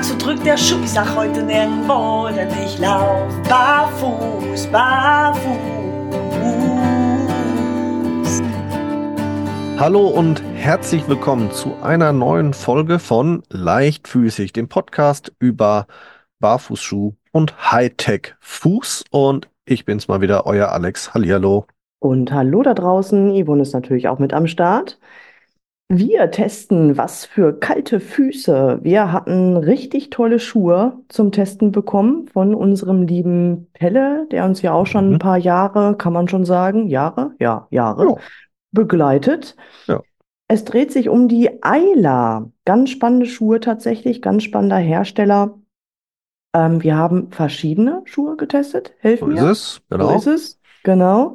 Tag, so drückt der Schuh. Ich sag heute nirgendwo, denn ich lauf barfuß, barfuß. Hallo und herzlich willkommen zu einer neuen Folge von Leichtfüßig, dem Podcast über Barfußschuh und Hightech-Fuß. Und ich bin's mal wieder, euer Alex. Hallihallo. Und hallo da draußen, Yvonne ist natürlich auch mit am Start. Wir testen, was für kalte Füße. Wir hatten richtig tolle Schuhe zum Testen bekommen von unserem lieben Pelle, der uns ja auch schon Mhm. ein paar Jahre, kann man schon sagen, Jahre, ja, Jahre, Ja. begleitet. Ja. Es dreht sich um die Ayla. Ganz spannende Schuhe tatsächlich, ganz spannender Hersteller. Ähm, wir haben verschiedene Schuhe getestet. Helf So mir. ist es, So genau. ist es, genau.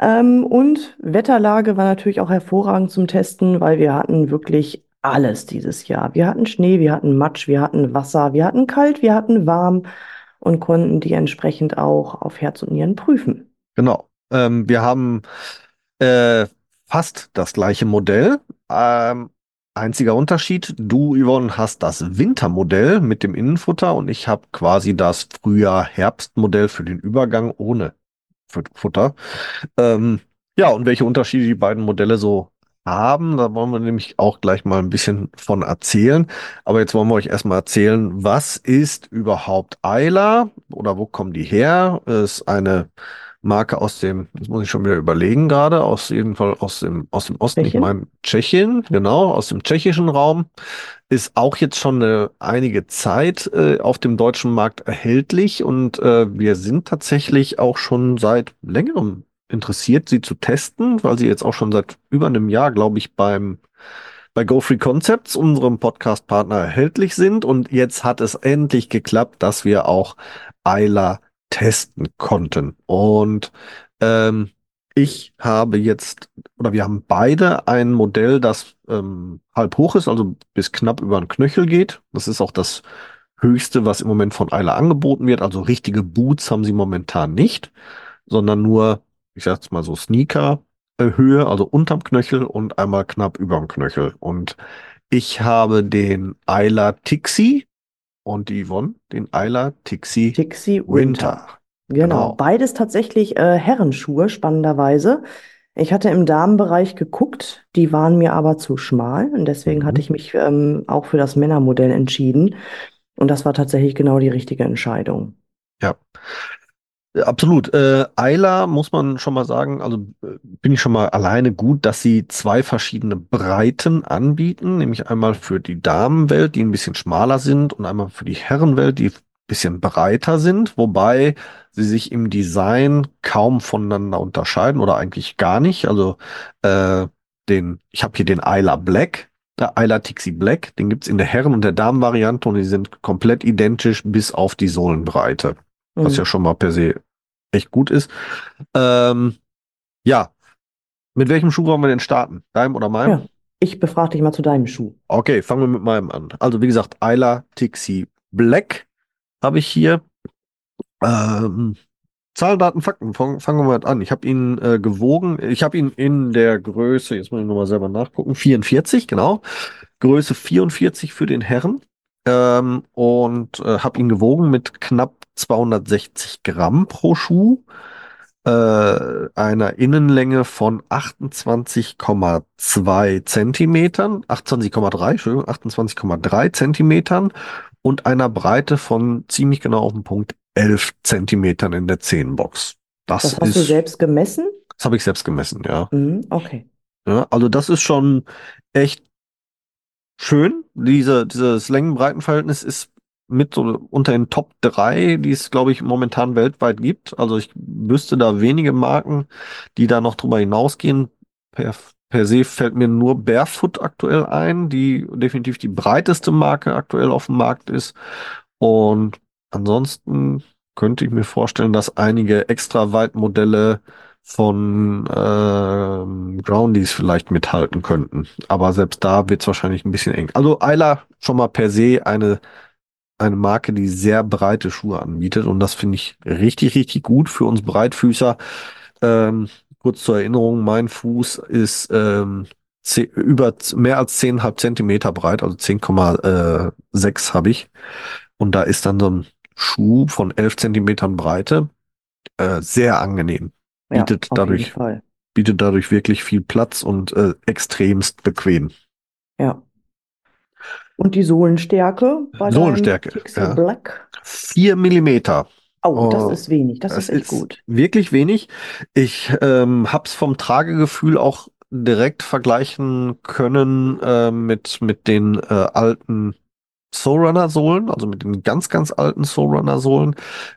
Ähm, und Wetterlage war natürlich auch hervorragend zum Testen, weil wir hatten wirklich alles dieses Jahr. Wir hatten Schnee, wir hatten Matsch, wir hatten Wasser, wir hatten kalt, wir hatten warm und konnten die entsprechend auch auf Herz und Nieren prüfen. Genau. Ähm, wir haben äh, fast das gleiche Modell. Ähm, einziger Unterschied, du, Yvonne, hast das Wintermodell mit dem Innenfutter und ich habe quasi das Frühjahr-Herbst-Modell für den Übergang ohne Futter. Ähm, ja, und welche Unterschiede die beiden Modelle so haben, da wollen wir nämlich auch gleich mal ein bisschen von erzählen. Aber jetzt wollen wir euch erstmal erzählen, was ist überhaupt Ayla oder wo kommen die her? Ist eine Marke aus dem, das muss ich schon wieder überlegen gerade, aus jeden Fall aus dem, aus dem Osten, ich Tschechien? meine Tschechien, genau, aus dem tschechischen Raum. Ist auch jetzt schon eine, einige Zeit äh, auf dem deutschen Markt erhältlich und äh, wir sind tatsächlich auch schon seit längerem interessiert, sie zu testen, weil sie jetzt auch schon seit über einem Jahr, glaube ich, beim bei GoFree Concepts, unserem Podcast-Partner, erhältlich sind. Und jetzt hat es endlich geklappt, dass wir auch Ayla testen konnten. Und ähm, ich habe jetzt, oder wir haben beide ein Modell, das ähm, halb hoch ist, also bis knapp über den Knöchel geht. Das ist auch das höchste, was im Moment von Ayla angeboten wird. Also richtige Boots haben sie momentan nicht, sondern nur, ich sag's mal so, Sneaker. äh, also unterm Knöchel und einmal knapp überm Knöchel. Und ich habe den Ayla Tixi und die Yvonne den Ayla Tixi Tixi Winter. Winter. Genau, Genau. beides tatsächlich äh, Herrenschuhe, spannenderweise. Ich hatte im Damenbereich geguckt, die waren mir aber zu schmal und deswegen Mhm. hatte ich mich ähm, auch für das Männermodell entschieden. Und das war tatsächlich genau die richtige Entscheidung. Ja. Äh, Absolut. Äh, Ayla muss man schon mal sagen, also äh, bin ich schon mal alleine gut, dass sie zwei verschiedene Breiten anbieten, nämlich einmal für die Damenwelt, die ein bisschen schmaler sind, und einmal für die Herrenwelt, die ein bisschen breiter sind, wobei sie sich im Design kaum voneinander unterscheiden oder eigentlich gar nicht. Also äh, den, ich habe hier den Ayla Black, der Ayla Tixi Black, den gibt's in der Herren- und der Damenvariante und die sind komplett identisch bis auf die Sohlenbreite was Mhm. ja schon mal per se echt gut ist. Ähm, ja, mit welchem Schuh wollen wir denn starten? Deinem oder meinem? Ja, ich befrage dich mal zu deinem Schuh. Okay, fangen wir mit meinem an. Also wie gesagt, Ayla Tixi Black habe ich hier. Ähm, Zahlen, Daten, Fakten. Fang, fangen wir mal an. Ich habe ihn äh, gewogen. Ich habe ihn in der Größe, jetzt muss ich nochmal selber nachgucken, 44, genau. Größe 44 für den Herren. Ähm, und äh, habe ihn gewogen mit knapp 260 Gramm pro Schuh. Äh, einer Innenlänge von 28,2 Zentimetern, 28,3, Entschuldigung, 28,3 Zentimetern und einer Breite von ziemlich genau auf den Punkt 11 Zentimetern in der Zehenbox. Das Das hast du ist, selbst gemessen? das habe ich selbst gemessen, ja. Mhm, okay. Ja, also das ist schon echt schön. Diese, dieses Längen-Breiten-Verhältnis ist mit so unter den Top 3, die es, glaube ich, momentan weltweit gibt. Also ich wüsste da wenige Marken, die da noch drüber hinausgehen. Per, per se fällt mir nur Barefoot aktuell ein, die definitiv die breiteste Marke aktuell auf dem Markt ist. Und ansonsten könnte ich mir vorstellen, dass einige extra Weitmodelle von ähm, Groundies vielleicht mithalten könnten. Aber selbst da wird es wahrscheinlich ein bisschen eng. Also Ayla schon mal per se eine, eine Marke, die sehr breite Schuhe anbietet. Und das finde ich richtig, richtig gut für uns Breitfüßer. Ähm, kurz zur Erinnerung, mein Fuß ist ähm, über mehr als 10,5 Zentimeter breit, also 10,6 habe ich. Und da ist dann so ein Schuh von 11 Zentimetern Breite äh, sehr angenehm. Ja, Bietet jeden dadurch, bietet dadurch wirklich viel Platz und äh, extremst bequem. Ja. Und die Sohlenstärke bei Sohlenstärke, Pixel ja. Black? 4 Millimeter. Oh, das ist wenig. Das Das ist echt ist gut. wirklich wenig. Ich ähm, hab's vom Tragegefühl auch direkt vergleichen können äh, mit, mit den äh, alten Soulrunner-Sohlen, also mit den ganz, ganz alten Soulrunner-Sohlen.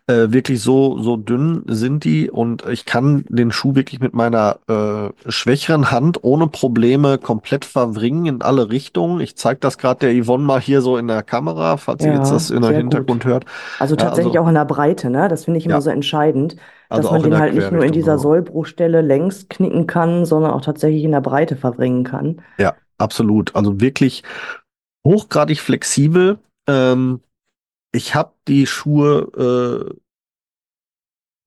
Äh, wirklich so, so dünn sind die und ich kann den Schuh wirklich mit meiner äh, schwächeren Hand ohne Probleme komplett verwringen in alle Richtungen. Ich zeige das gerade der Yvonne mal hier so in der Kamera, falls ihr jetzt Ja, das in der Hintergrund gut. hört. Also Ja, tatsächlich also, auch in der Breite, ne? Das finde ich immer ja, so entscheidend, dass also man den halt nicht nur in dieser. Sollbruchstelle längs knicken kann, sondern auch tatsächlich in der Breite verbringen kann. Ja, absolut. Also wirklich hochgradig flexibel. Ähm, ich habe die Schuhe äh,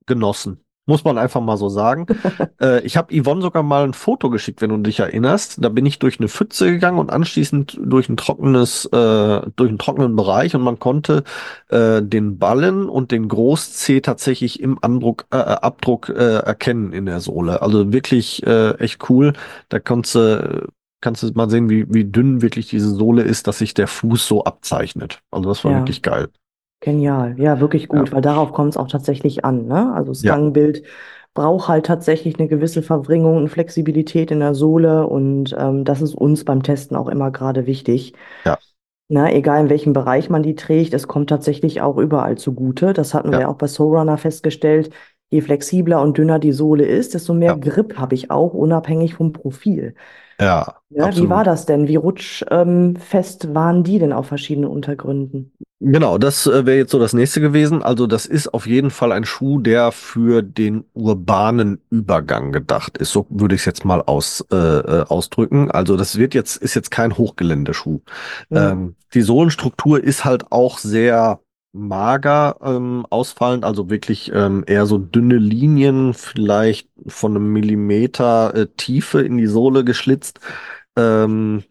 genossen. Muss man einfach mal so sagen. Äh, ich habe Yvonne sogar mal ein Foto geschickt, wenn du dich erinnerst. Da bin ich durch eine Pfütze gegangen und anschließend durch ein trockenes, äh, durch einen trockenen Bereich und man konnte äh, den Ballen und den Groß-C tatsächlich im Andruck, äh, Abdruck äh, erkennen in der Sohle. Also wirklich äh, echt cool. Da kannst du kannst du mal sehen, wie, wie dünn wirklich diese Sohle ist, dass sich der Fuß so abzeichnet. Also das war Ja. wirklich geil. Genial, ja, wirklich gut, Ja. weil darauf kommt es auch tatsächlich an, ne? Also das Ja. Gangbild braucht halt tatsächlich eine gewisse Verwringung und Flexibilität in der Sohle und ähm, das ist uns beim Testen auch immer gerade wichtig. Ja. Na, egal in welchem Bereich man die trägt, es kommt tatsächlich auch überall zugute. Das hatten wir Ja. auch bei Soulrunner festgestellt. Je flexibler und dünner die Sohle ist, desto mehr. Grip habe ich auch, unabhängig vom Profil. Ja, Ja, wie war das denn? Wie rutschfest waren die denn auf verschiedenen Untergründen? Genau, das äh, wäre jetzt so das nächste gewesen. Also das ist auf jeden Fall ein Schuh, der für den urbanen Übergang gedacht ist. So würde ich es jetzt mal aus, äh, äh, ausdrücken. Also das wird jetzt, ist jetzt kein Hochgeländeschuh. Ja. Ähm, die Sohlenstruktur ist halt auch sehr mager ähm, ausfallend, also wirklich ähm, eher so dünne Linien, vielleicht von einem Millimeter äh, Tiefe in die Sohle geschlitzt. Ähm,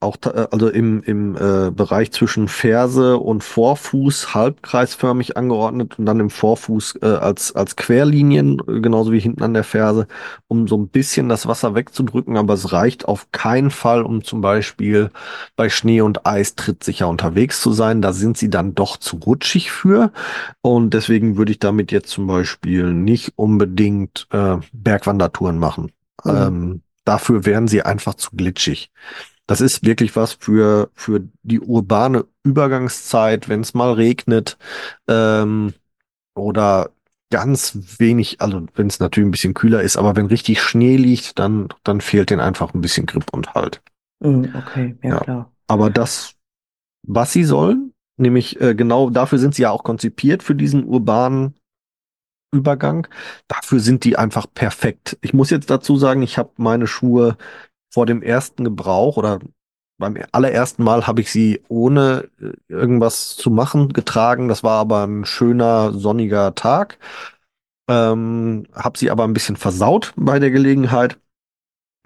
auch äh, also im, im äh, Bereich zwischen Ferse und Vorfuß halbkreisförmig angeordnet und dann im Vorfuß äh, als, als Querlinien, äh, genauso wie hinten an der Ferse, um so ein bisschen das Wasser wegzudrücken, aber es reicht auf keinen Fall, um zum Beispiel bei Schnee und Eis trittsicher unterwegs zu sein. Da sind sie dann doch zu rutschig für. Und deswegen würde ich damit jetzt zum Beispiel nicht unbedingt äh, Bergwandertouren machen. Mhm. Ähm, dafür wären sie einfach zu glitschig. Das ist wirklich was für, für die urbane Übergangszeit, wenn es mal regnet ähm, oder ganz wenig, also wenn es natürlich ein bisschen kühler ist, aber wenn richtig Schnee liegt, dann, dann fehlt denen einfach ein bisschen Grip und Halt. Mhm, okay, ja Ja. klar. Aber das, was sie sollen, nämlich äh, genau dafür sind sie ja auch konzipiert für diesen urbanen Übergang. Dafür sind die einfach perfekt. Ich muss jetzt dazu sagen, ich habe meine Schuhe vor dem ersten Gebrauch oder beim allerersten Mal habe ich sie ohne äh, irgendwas zu machen getragen. Das war aber ein schöner sonniger Tag. Ähm, habe sie aber ein bisschen versaut bei der Gelegenheit.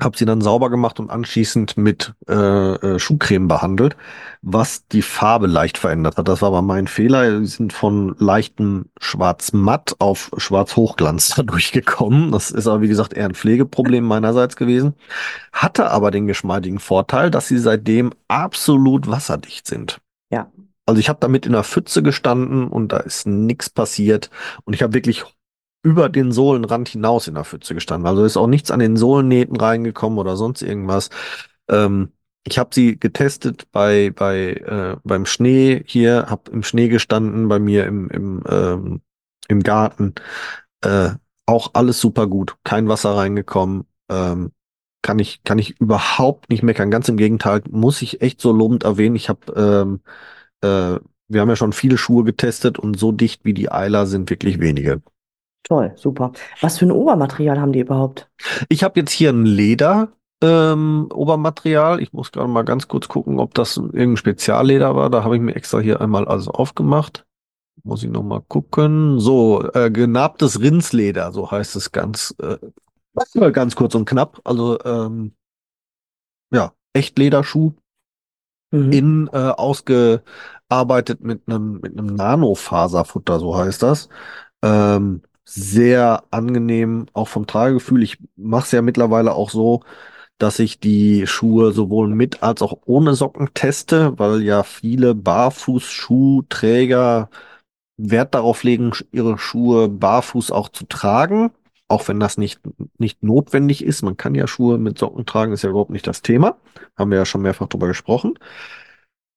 Habe sie dann sauber gemacht und anschließend mit äh, äh, Schuhcreme behandelt, was die Farbe leicht verändert hat. Das war aber mein Fehler. Sie sind von leichtem Schwarz-Matt auf Schwarz-Hochglanz dadurch gekommen. Das ist aber, wie gesagt, eher ein Pflegeproblem meinerseits gewesen. Hatte aber den geschmeidigen Vorteil, dass sie seitdem absolut wasserdicht sind. Ja. Also ich habe damit in der Pfütze gestanden und da ist nichts passiert. Und ich habe wirklich über den Sohlenrand hinaus in der Pfütze gestanden. Also ist auch nichts an den Sohlennähten reingekommen oder sonst irgendwas. Ähm, ich habe sie getestet bei, bei, äh, beim Schnee hier, habe im Schnee gestanden, bei mir im, im, ähm, im Garten. Äh, auch alles super gut. Kein Wasser reingekommen. Ähm, kann ich, kann ich überhaupt nicht meckern. Ganz im Gegenteil, muss ich echt so lobend erwähnen. Ich habe, ähm, äh, wir haben ja schon viele Schuhe getestet und so dicht wie die Eiler sind wirklich wenige. Toll, super. Was für ein Obermaterial haben die überhaupt? Ich habe jetzt hier ein Leder ähm, Obermaterial. Ich muss gerade mal ganz kurz gucken, ob das irgendein Spezialleder war. Da habe ich mir extra hier einmal alles aufgemacht. Muss ich noch mal gucken. So, äh, genabtes Rindsleder, so heißt es ganz, äh, ganz kurz und knapp. Also ähm, ja, Echtlederschuh, Mhm. innen äh, ausgearbeitet mit einem mit einem Nanofaserfutter, so heißt das. Ähm, sehr angenehm, auch vom Tragegefühl. Ich mache es ja mittlerweile auch so, dass ich die Schuhe sowohl mit als auch ohne Socken teste, weil ja viele Barfußschuhträger Wert darauf legen, ihre Schuhe barfuß auch zu tragen, auch wenn das nicht, nicht notwendig ist. Man kann ja Schuhe mit Socken tragen, ist ja überhaupt nicht das Thema. Haben wir ja schon mehrfach drüber gesprochen.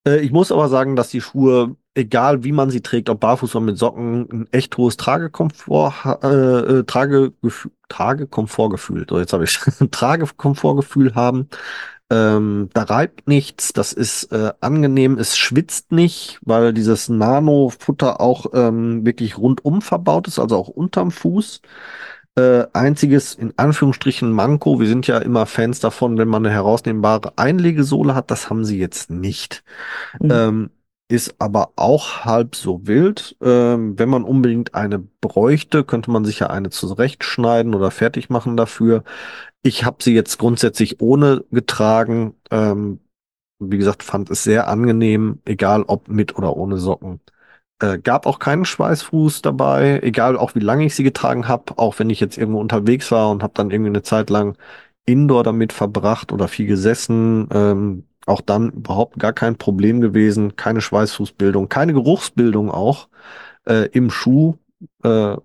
Äh, ich muss aber sagen, dass die Schuhe, egal wie man sie trägt, ob barfuß oder mit Socken, ein echt hohes Tragekomfort, äh, äh, Tragegefühl, Tragekomfortgefühl, so jetzt habe ich Tragekomfortgefühl haben. Ähm, da reibt nichts, das ist äh, angenehm, es schwitzt nicht, weil dieses Nano-Futter auch ähm, wirklich rundum verbaut ist, also auch unterm Fuß. Äh, einziges in Anführungsstrichen Manko, wir sind ja immer Fans davon, wenn man eine herausnehmbare Einlegesohle hat, das haben sie jetzt nicht. Mhm. Ähm, ist aber auch halb so wild. Ähm, wenn man unbedingt eine bräuchte, könnte man sich ja eine zurechtschneiden oder fertig machen dafür. Ich habe sie jetzt grundsätzlich ohne getragen. Ähm, wie gesagt, fand es sehr angenehm, egal ob mit oder ohne Socken. Äh, gab auch keinen Schweißfuß dabei, egal auch wie lange ich sie getragen habe, auch wenn ich jetzt irgendwo unterwegs war und habe dann irgendwie eine Zeit lang Indoor damit verbracht oder viel gesessen. Ähm, auch dann überhaupt gar kein Problem gewesen, keine Schweißfußbildung, keine Geruchsbildung auch äh, im Schuh. Äh,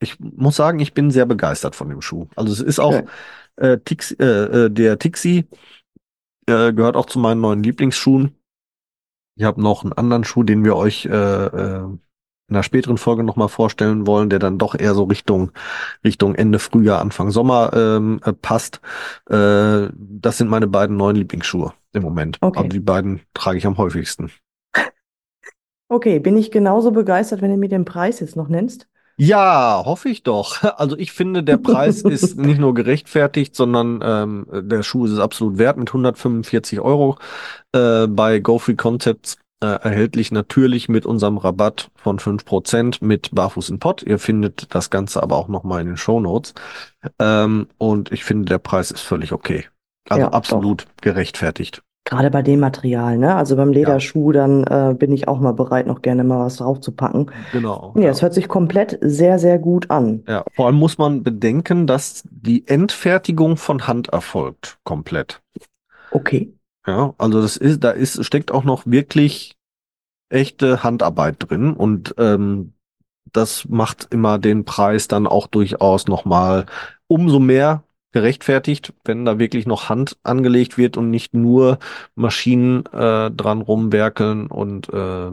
ich muss sagen, ich bin sehr begeistert von dem Schuh. Also es ist auch Schön. äh, Tix, äh, äh, der Tixi äh, gehört auch zu meinen neuen Lieblingsschuhen. Ich habe noch einen anderen Schuh, den wir euch äh, äh, in einer späteren Folge nochmal vorstellen wollen, der dann doch eher so Richtung, Richtung Ende Frühjahr, Anfang Sommer ähm, äh, passt. Äh, das sind meine beiden neuen Lieblingsschuhe im Moment. Okay. Also die beiden trage ich am häufigsten. Okay, bin ich genauso begeistert, wenn du mir den Preis jetzt noch nennst? Ja, hoffe ich doch. Also ich finde, der Preis ist nicht nur gerechtfertigt, sondern ähm, der Schuh ist es absolut wert mit 145 Euro äh, bei GoFree Concepts äh, erhältlich natürlich mit unserem Rabatt von 5% mit Barfuß in Pott. Ihr findet das Ganze aber auch nochmal in den Shownotes. Ähm, und ich finde, der Preis ist völlig okay. Also Ja, doch. absolut gerechtfertigt. Gerade bei dem Material, ne? Also beim Lederschuh, dann äh, bin ich auch mal bereit, noch gerne mal was draufzupacken. Genau. Ja, es hört sich komplett sehr, sehr gut an. Ja, vor allem muss man bedenken, dass die Endfertigung von Hand erfolgt, komplett. Okay. Ja, also das ist, da ist, steckt auch noch wirklich echte Handarbeit drin und ähm, das macht immer den Preis dann auch durchaus nochmal umso mehr gerechtfertigt, wenn da wirklich noch Hand angelegt wird und nicht nur Maschinen äh, dran rumwerkeln und äh,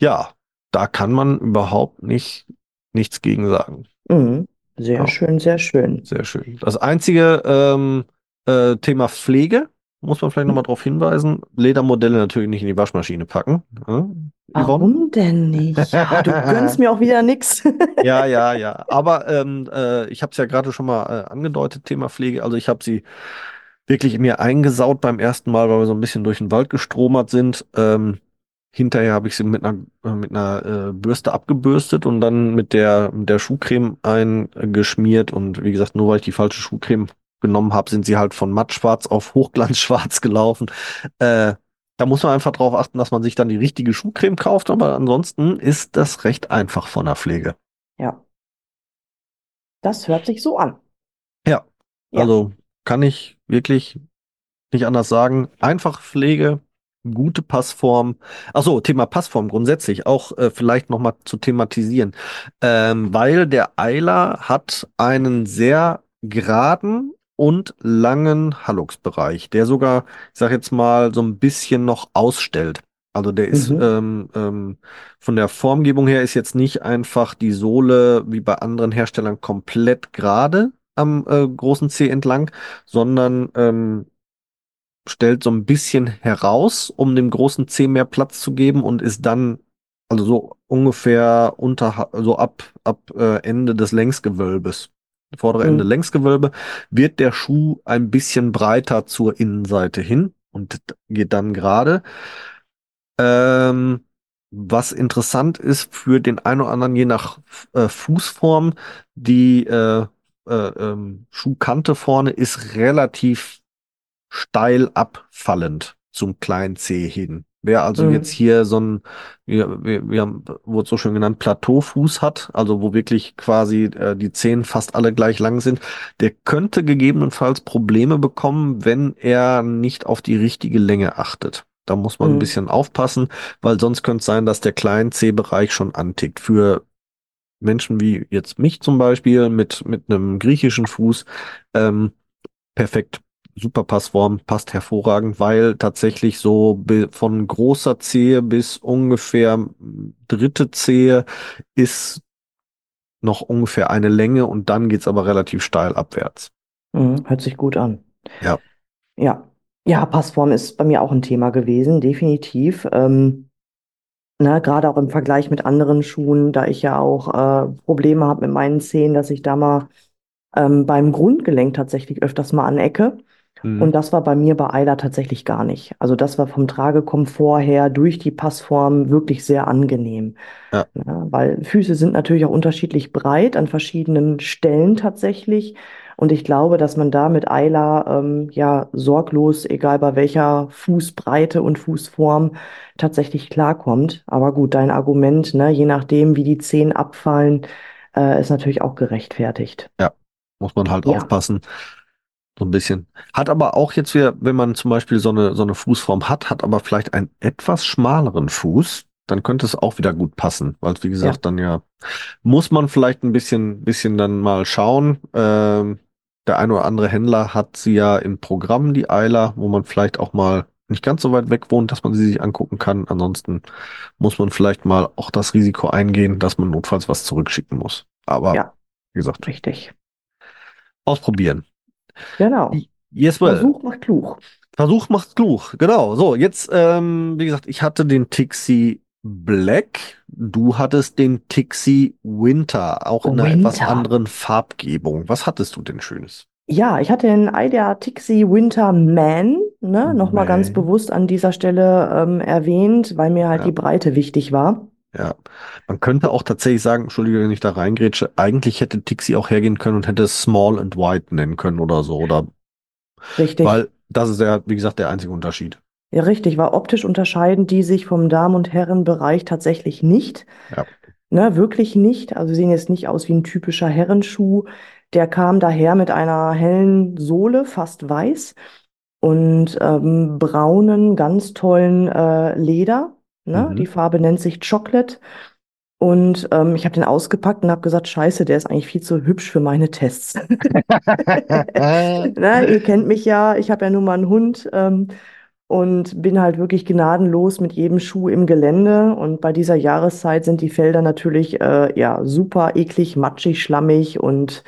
ja, da kann man überhaupt nicht nichts gegen sagen. Mhm. Sehr Ja. schön, sehr schön. Sehr schön. Das einzige ähm, äh, Thema Pflege muss man vielleicht nochmal darauf hinweisen. Ledermodelle natürlich nicht in die Waschmaschine packen. Yvonne? Warum denn nicht? Ja, du gönnst mir auch wieder nix. Ja, ja, ja. Aber ähm, äh, ich habe es ja gerade schon mal äh, angedeutet, Thema Pflege. Also ich habe sie wirklich mir eingesaut beim ersten Mal, weil wir so ein bisschen durch den Wald gestromert sind. Ähm, hinterher habe ich sie mit einer, äh, mit einer äh, Bürste abgebürstet und dann mit der, mit der Schuhcreme eingeschmiert. Und wie gesagt, nur weil ich die falsche Schuhcreme genommen habe, sind sie halt von mattschwarz auf hochglanzschwarz gelaufen. Äh, da muss man einfach drauf achten, dass man sich dann die richtige Schuhcreme kauft, aber ansonsten ist das recht einfach von der Pflege. Ja. Das hört sich so an. Ja, Ja. also kann ich wirklich nicht anders sagen. Einfach Pflege, gute Passform. Ach so, Thema Passform grundsätzlich auch äh, vielleicht noch mal zu thematisieren, ähm, weil der Eiler hat einen sehr geraden und langen Hallux-Bereich, der sogar, ich sag jetzt mal, so ein bisschen noch ausstellt. Also der ist Mhm. ähm, ähm, von der Formgebung her ist jetzt nicht einfach die Sohle wie bei anderen Herstellern komplett gerade am äh, großen Zeh entlang, sondern ähm, stellt so ein bisschen heraus, um dem großen Zeh mehr Platz zu geben und ist dann also so ungefähr unter so ab ab äh, Ende des Längsgewölbes, vordere Ende Mhm. Längsgewölbe, wird der Schuh ein bisschen breiter zur Innenseite hin und geht dann gerade. Ähm, was interessant ist für den einen oder anderen, je nach äh, Fußform, die äh, äh, ähm, Schuhkante vorne ist relativ steil abfallend zum kleinen Zeh hin. Wer also Mhm. jetzt hier so ein, wir, wir, wir haben, wurde so schön genannt, Plateaufuß hat, also wo wirklich quasi äh, die Zehen fast alle gleich lang sind, der könnte gegebenenfalls Probleme bekommen, wenn er nicht auf die richtige Länge achtet. Da muss man ein Mhm. bisschen aufpassen, weil sonst könnte es sein, dass der kleine Zehbereich schon antickt. Für Menschen wie jetzt mich zum Beispiel mit, mit einem griechischen Fuß, ähm, perfekt. Super Passform, passt hervorragend, weil tatsächlich so von großer Zehe bis ungefähr dritte Zehe ist noch ungefähr eine Länge und dann geht's aber relativ steil abwärts. Mhm. Hört sich gut an. Ja. Ja. Ja, Passform ist bei mir auch ein Thema gewesen, definitiv. Ähm, ne, gerade auch im Vergleich mit anderen Schuhen, da ich ja auch äh, Probleme habe mit meinen Zehen, dass ich da mal ähm, beim Grundgelenk tatsächlich öfters mal anecke. Mhm. Und das war bei mir bei Ayla tatsächlich gar nicht. Also das war vom Tragekomfort her durch die Passform wirklich sehr angenehm. Ja. Ja, weil Füße sind natürlich auch unterschiedlich breit an verschiedenen Stellen tatsächlich. Und ich glaube, dass man da mit Ayla ähm, ja sorglos, egal bei welcher Fußbreite und Fußform, tatsächlich klarkommt. Aber gut, dein Argument, ne, je nachdem, wie die Zehen abfallen, äh, ist natürlich auch gerechtfertigt. muss man halt Ja. aufpassen. So ein bisschen. Hat aber auch jetzt wieder, wenn man zum Beispiel so eine, so eine Fußform hat, hat aber vielleicht einen etwas schmaleren Fuß, dann könnte es auch wieder gut passen. Weil, wie gesagt, dann ja, muss man vielleicht ein bisschen, bisschen dann mal schauen. Ähm, der eine oder andere Händler hat sie ja im Programm, die Eiler, wo man vielleicht auch mal nicht ganz so weit weg wohnt, dass man sie sich angucken kann. Ansonsten muss man vielleicht mal auch das Risiko eingehen, dass man notfalls was zurückschicken muss. Aber, Ja. wie gesagt, Richtig. ausprobieren. Genau. Yes, well. Versuch macht klug. Versuch macht klug. Genau. So, jetzt, ähm, wie gesagt, ich hatte den Tixi Black. Du hattest den Tixi Winter, auch in einer etwas Winter. anderen Farbgebung. Was hattest du denn Schönes? Ja, ich hatte den Idea Tixi Winter Man, ne, nochmal ganz bewusst an dieser Stelle ähm, erwähnt, weil mir halt Ja. die Breite wichtig war. Ja, man könnte auch tatsächlich sagen, Entschuldige, wenn ich da reingrätsche, eigentlich hätte Tixi auch hergehen können und hätte es Small and White nennen können oder so, oder, Richtig. weil das ist ja, wie gesagt, der einzige Unterschied. Ja, richtig, weil optisch unterscheiden die sich vom Damen- und Herrenbereich tatsächlich nicht. Ja. Ne, wirklich nicht. Also sie sehen jetzt nicht aus wie ein typischer Herrenschuh. Der kam daher mit einer hellen Sohle, fast weiß, und ähm, braunen, ganz tollen äh, Leder. Ne? Mhm. Die Farbe nennt sich Chocolate. Und ähm, ich habe den ausgepackt und habe gesagt, scheiße, der ist eigentlich viel zu hübsch für meine Tests. Ne, ihr kennt mich ja, ich habe ja nun mal einen Hund ähm, und bin halt wirklich gnadenlos mit jedem Schuh im Gelände. Und bei dieser Jahreszeit sind die Felder natürlich äh, ja super eklig, matschig, schlammig und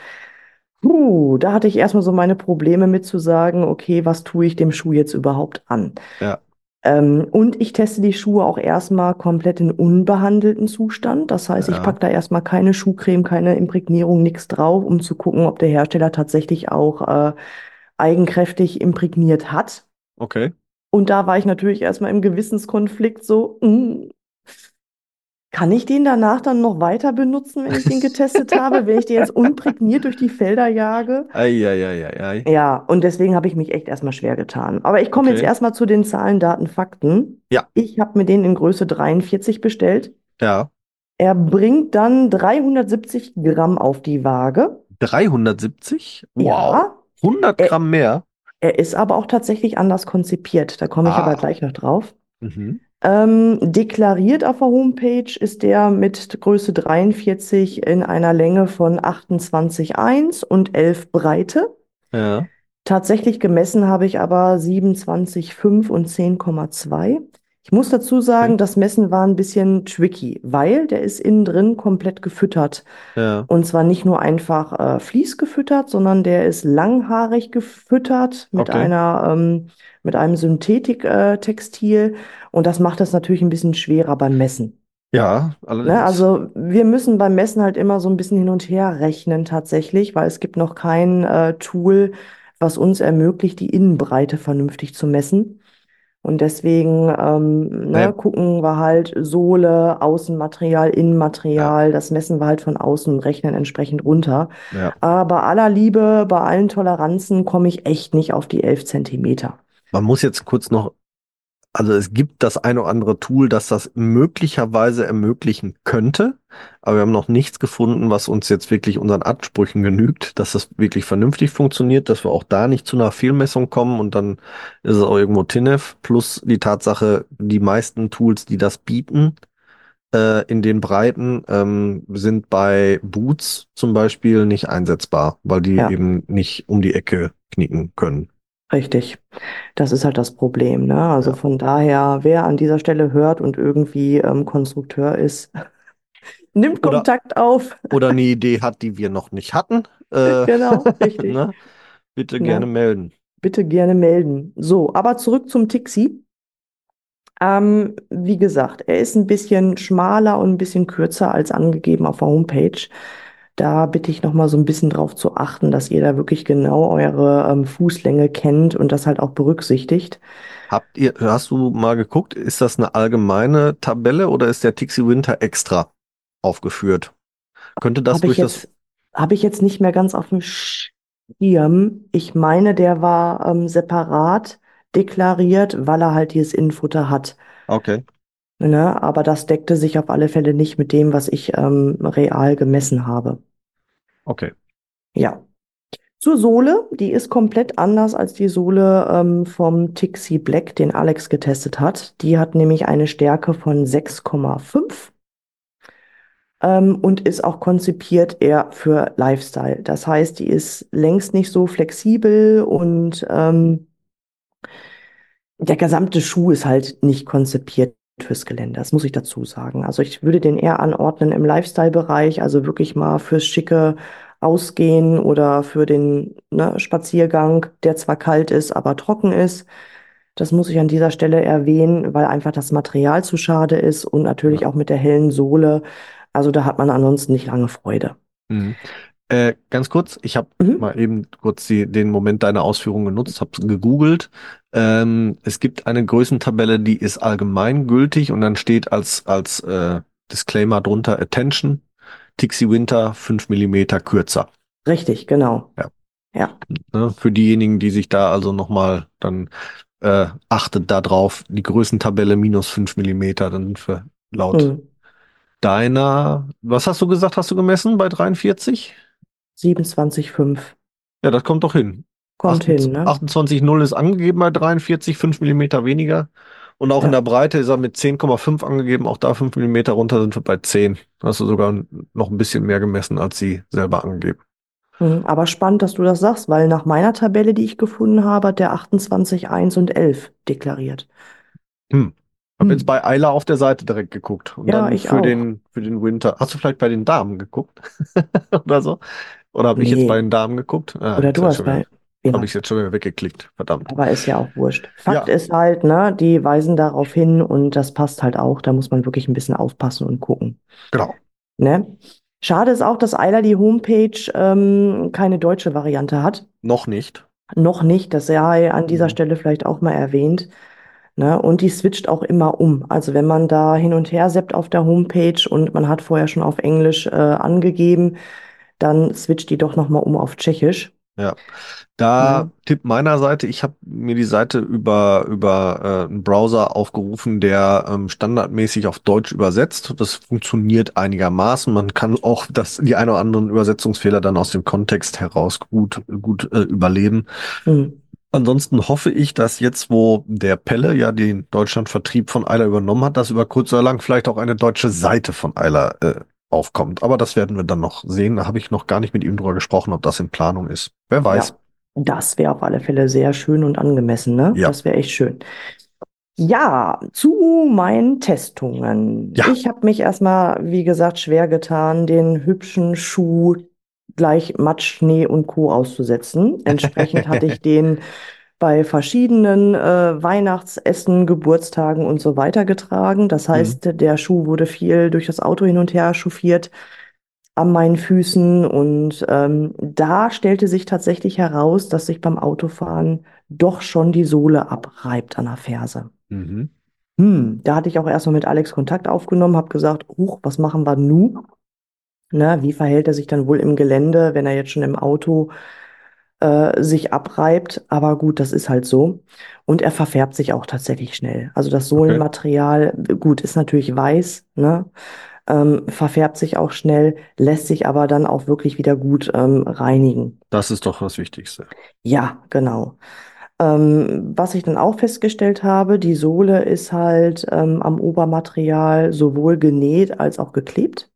puh, da hatte ich erstmal so meine Probleme mit zu sagen, okay, was tue ich dem Schuh jetzt überhaupt an? Ja. Ähm, und ich teste die Schuhe auch erstmal komplett in unbehandelten Zustand. Das heißt, ich Ja. packe da erstmal keine Schuhcreme, keine Imprägnierung, nichts drauf, um zu gucken, ob der Hersteller tatsächlich auch äh, eigenkräftig imprägniert hat. Okay. Und da war ich natürlich erstmal im Gewissenskonflikt so, mm, kann ich den danach dann noch weiter benutzen, wenn ich den getestet habe, wenn ich den jetzt unprägniert durch die Felder jage? Eieieiei. Ja, und deswegen habe ich mich echt erstmal schwer getan. Aber ich komme jetzt Okay. erstmal zu den Zahlen, Daten, Fakten. Ja. Ich habe mir den in Größe 43 bestellt. Ja. Er bringt dann 370 Gramm auf die Waage. 370? Wow. Ja, 100 Äh, Gramm mehr. er ist aber auch tatsächlich anders konzipiert. Da komme ich Ah. aber gleich noch drauf. Mhm. Ähm, deklariert auf der Homepage ist der mit Größe 43 in einer Länge von 28,1 und 11 Breite. Ja. Tatsächlich gemessen habe ich aber 27,5 und 10,2. Ich muss dazu sagen, Okay. das Messen war ein bisschen tricky, weil der ist innen drin komplett gefüttert. Ja. Und zwar nicht nur einfach äh, Vlies gefüttert, sondern der ist langhaarig gefüttert mit Okay. einer, ähm, mit einem Synthetik-Textil. Und das macht es natürlich ein bisschen schwerer beim Messen. Ja, Ne? allerdings. Also wir müssen beim Messen halt immer so ein bisschen hin und her rechnen tatsächlich, weil es gibt noch kein äh, Tool, was uns ermöglicht, die Innenbreite vernünftig zu messen. Und deswegen ähm, ne, Naja. gucken wir halt Sohle, Außenmaterial, Innenmaterial, das messen wir halt von außen und rechnen entsprechend runter. Ja. Aber bei aller Liebe, bei allen Toleranzen komme ich echt nicht auf die 11 Zentimeter. Man muss jetzt kurz noch, also es gibt das ein oder andere Tool, das das möglicherweise ermöglichen könnte, aber wir haben noch nichts gefunden, was uns jetzt wirklich unseren Ansprüchen genügt, dass das wirklich vernünftig funktioniert, dass wir auch da nicht zu einer Fehlmessung kommen und dann ist es auch irgendwo TINF plus die Tatsache, die meisten Tools, die das bieten, äh, in den Breiten ähm, sind bei Boots zum Beispiel nicht einsetzbar, weil die Ja. eben nicht um die Ecke knicken können. Richtig. Das ist halt das Problem, ne? Also Ja. von daher, wer an dieser Stelle hört und irgendwie ähm, Konstrukteur ist, nimmt Oder- Kontakt auf. oder eine Idee hat, die wir noch nicht hatten, äh, Genau, richtig. ne? bitte gerne melden. Bitte gerne melden. So, aber zurück zum Tixi. Ähm, wie gesagt, er ist ein bisschen schmaler und ein bisschen kürzer als angegeben auf der Homepage. Da bitte ich nochmal so ein bisschen drauf zu achten, dass ihr da wirklich genau eure ähm, Fußlänge kennt und das halt auch berücksichtigt. Habt ihr, hast du mal geguckt, ist das eine allgemeine Tabelle oder ist der Tixi Winter extra aufgeführt? Könnte das ich durch das, habe ich jetzt nicht mehr ganz auf dem Schirm. Ich meine, der war ähm, separat deklariert, weil er halt dieses Innenfutter hat. okay, Ne? Aber das deckte sich auf alle Fälle nicht mit dem, was ich ähm, real gemessen habe. Okay. Ja. Zur Sohle, die ist komplett anders als die Sohle ähm, vom Tixi Black, den Alex getestet hat. Die hat nämlich eine Stärke von 6,5 ähm, und ist auch konzipiert eher für Lifestyle. Das heißt, die ist längst nicht so flexibel und ähm, der gesamte Schuh ist halt nicht konzipiert fürs Gelände. Das muss ich dazu sagen. Also ich würde den eher anordnen im Lifestyle-Bereich, also wirklich mal fürs schicke Ausgehen oder für den ne, Spaziergang, der zwar kalt ist, aber trocken ist. Das muss ich an dieser Stelle erwähnen, weil einfach das Material zu schade ist und natürlich auch mit der hellen Sohle. Also da hat man ansonsten nicht lange Freude. Mhm. Äh, ganz kurz, ich habe Mhm. mal eben kurz die, den Moment deiner Ausführungen genutzt, habe gegoogelt. Ähm, es gibt eine Größentabelle, die ist allgemeingültig und dann steht als, als äh, Disclaimer drunter Attention, Tixi Winter 5 Millimeter kürzer. Richtig, genau. Ja. Ja. Ne? Für diejenigen, die sich da also nochmal dann äh, achtet da drauf, die Größentabelle minus 5 Millimeter, dann sind wir laut Hm. deiner, was hast du gesagt, hast du gemessen bei 43? 27,5. Ja, das kommt doch hin. Kommt hin, ne? 28,0 ist angegeben bei 43, 5 Millimeter weniger. Und auch Ja. in der Breite ist er mit 10,5 angegeben, auch da 5 Millimeter runter sind wir bei 10. Da hast du sogar noch ein bisschen mehr gemessen, als sie selber angeben. Hm, Aber spannend, dass du das sagst, weil nach meiner Tabelle, die ich gefunden habe, hat der 28, 1 und 11 deklariert. Hm. Hab Hm. jetzt bei Ayla auf der Seite direkt geguckt. Und Ja, dann ich für auch. den, für den Winter. Hast du vielleicht bei den Damen geguckt? Oder so? Oder habe ich Nee. jetzt bei den Damen geguckt? Ah, Oder du hast bei. Ja, Habe ich jetzt schon wieder weggeklickt. Verdammt. aber ist ja auch wurscht. Fakt Ja. ist halt, ne, die weisen darauf hin und das passt halt auch. Da muss man wirklich ein bisschen aufpassen und gucken. Genau. Ne? Schade ist auch, dass Eila die Homepage ähm, keine deutsche Variante hat. Noch nicht. Noch nicht, das sei an dieser Mhm. Stelle vielleicht auch mal erwähnt. Ne? Und die switcht auch immer um. Also wenn man da hin und her seppt auf der Homepage und man hat vorher schon auf Englisch äh, angegeben, dann switcht die doch nochmal um auf Tschechisch. Ja. Da Ja. Tipp meiner Seite, ich habe mir die Seite über, über äh, einen Browser aufgerufen, der ähm, standardmäßig auf Deutsch übersetzt. Das funktioniert einigermaßen. Man kann auch das, die ein oder anderen Übersetzungsfehler dann aus dem Kontext heraus gut, gut äh, überleben. Hm. Ansonsten hoffe ich, dass jetzt, wo der Pelle ja den Deutschlandvertrieb von Eiler übernommen hat, dass über kurz oder lang vielleicht auch eine deutsche Seite von Eiler äh, aufkommt. Aber das werden wir dann noch sehen. Da habe ich noch gar nicht mit ihm drüber gesprochen, ob das in Planung ist. Wer weiß. Ja, das wäre auf alle Fälle sehr schön und angemessen, ne? Ja. Das wäre echt schön. Ja, zu meinen Testungen. Ja. Ich habe mich erstmal, wie gesagt, schwer getan, den hübschen Schuh gleich Matsch, Schnee und Co. auszusetzen. Entsprechend hatte ich den bei verschiedenen äh, Weihnachtsessen, Geburtstagen und so weiter getragen. Das heißt, der Schuh wurde viel durch das Auto hin und her chauffiert an meinen Füßen und ähm, da stellte sich tatsächlich heraus, dass sich beim Autofahren doch schon die Sohle abreibt an der Ferse. Mhm. Hm, da hatte ich auch erstmal mit Alex Kontakt aufgenommen, habe gesagt, huch, was machen wir nu? Ne, wie verhält er sich dann wohl im Gelände, wenn er jetzt schon im Auto äh, sich abreibt? Aber gut, das ist halt so. Und er verfärbt sich auch tatsächlich schnell. Also das Sohlenmaterial, gut, ist natürlich weiß, ne? Ähm, verfärbt sich auch schnell, lässt sich aber dann auch wirklich wieder gut ähm, reinigen. Das ist doch das Wichtigste. Ja, genau. Ähm, was ich dann auch festgestellt habe, die Sohle ist halt ähm, am Obermaterial sowohl genäht als auch geklebt.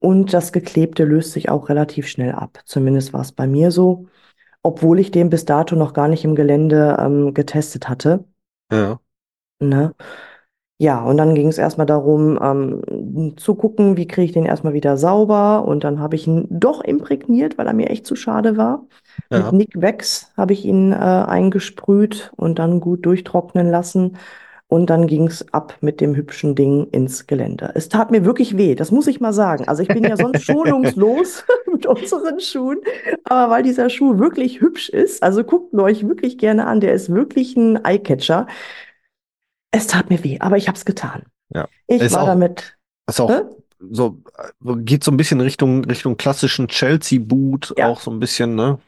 Und das Geklebte löst sich auch relativ schnell ab. Zumindest war es bei mir so, obwohl ich den bis dato noch gar nicht im Gelände ähm, getestet hatte. Ja. Ne? Ja, und dann ging es erstmal darum, ähm, zu gucken, wie kriege ich den erstmal wieder sauber. Und dann habe ich ihn doch imprägniert, weil er mir echt zu schade war. Ja. Mit Nick Wax habe ich ihn äh, eingesprüht und dann gut durchtrocknen lassen. Und dann ging es ab mit dem hübschen Ding ins Gelände. Es tat mir wirklich weh, das muss ich mal sagen. Also ich bin ja sonst schonungslos mit unseren Schuhen, aber weil dieser Schuh wirklich hübsch ist, also guckt ihn euch wirklich gerne an, der ist wirklich ein Eyecatcher. Es tat mir weh, aber ich habe es getan. Ja. Ich Ist war auch- damit. Ist auch Hä? so, äh, geht so ein bisschen Richtung, Richtung klassischen Chelsea-Boot, Ja. auch so ein bisschen, ne?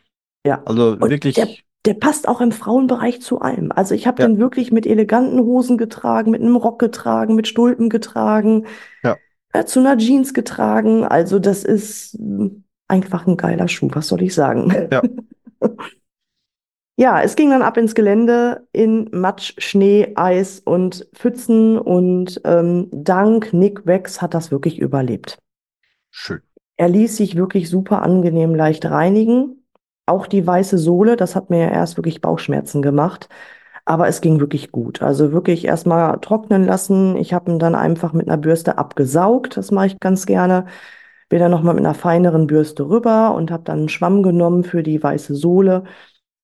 Ja. Also Und wirklich, der, passt auch im Frauenbereich zu allem. Also ich habe Ja. den wirklich mit eleganten Hosen getragen, mit einem Rock getragen, mit Stulpen getragen, Ja. äh, zu einer Jeans getragen. Also das ist mm, einfach ein geiler Schuh, was soll ich sagen? Ja. Ja, es ging dann ab ins Gelände in Matsch, Schnee, Eis und Pfützen und ähm, dank Nick Wax hat das wirklich überlebt. schön. Er ließ sich wirklich super angenehm leicht reinigen. Auch die weiße Sohle, das hat mir ja erst wirklich Bauchschmerzen gemacht. Aber es ging wirklich gut. Also wirklich erstmal trocknen lassen. Ich habe ihn dann einfach mit einer Bürste abgesaugt. Das mache ich ganz gerne. Bin dann nochmal mit einer feineren Bürste rüber und habe dann einen Schwamm genommen für die weiße Sohle.